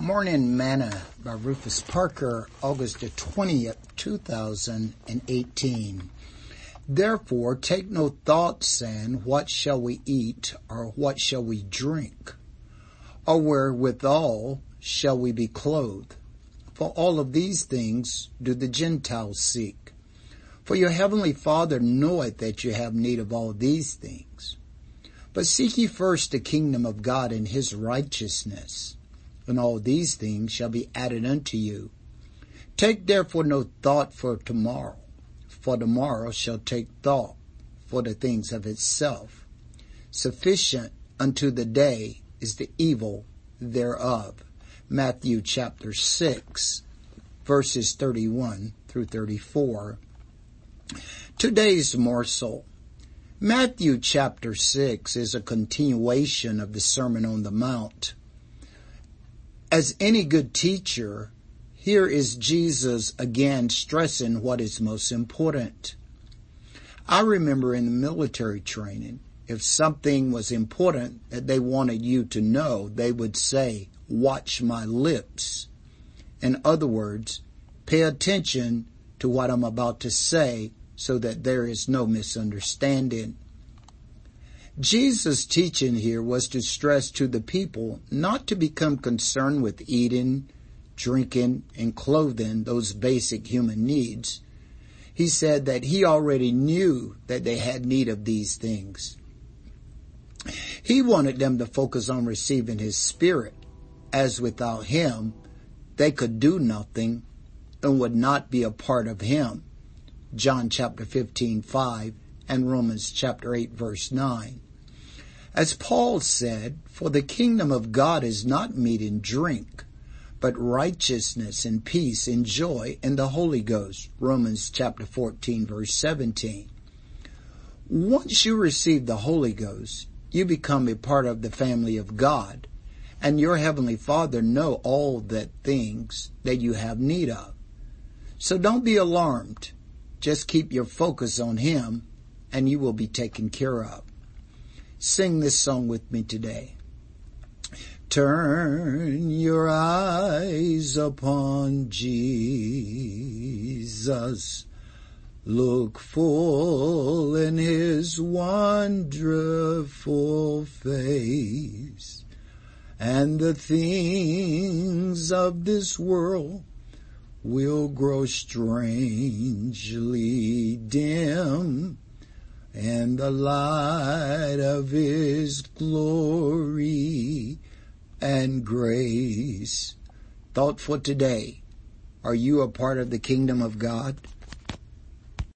Morning Manna by Rufus Parker, August the 20th, 2018. Therefore take no thought saying, what shall we eat, or what shall we drink, or wherewithal shall we be clothed? For all of these things do the Gentiles seek. For your heavenly Father knoweth that you have need of all these things. But seek ye first the kingdom of God and his righteousness, and all these things shall be added unto you. Take therefore no thought for tomorrow, for tomorrow shall take thought for the things of itself. Sufficient unto the day is the evil thereof. Matthew chapter 6 verses 31 through 34. Today's morsel. Matthew chapter 6 is a continuation of the Sermon on the Mount. As any good teacher, here is Jesus again stressing what is most important. I remember in the military training, if something was important that they wanted you to know, they would say, watch my lips. In other words, pay attention to what I'm about to say so that there is no misunderstanding. Jesus' teaching here was to stress to the people not to become concerned with eating, drinking, and clothing, those basic human needs. He said that he already knew that they had need of these things. He wanted them to focus on receiving his spirit, as without him, they could do nothing and would not be a part of him. John chapter 15, 5 and Romans chapter 8 verse 9. As Paul said, for the kingdom of God is not meat and drink, but righteousness and peace and joy in the Holy Ghost. Romans chapter 14 verse 17. Once you receive the Holy Ghost, you become a part of the family of God, and your heavenly Father know all the things that you have need of. So don't be alarmed. Just keep your focus on Him, and you will be taken care of. Sing this song with me today. Turn your eyes upon Jesus. Look full in his wonderful face, and the things of this world will grow strangely dim and the light of His glory and grace. Thought for today. Are you a part of the kingdom of God?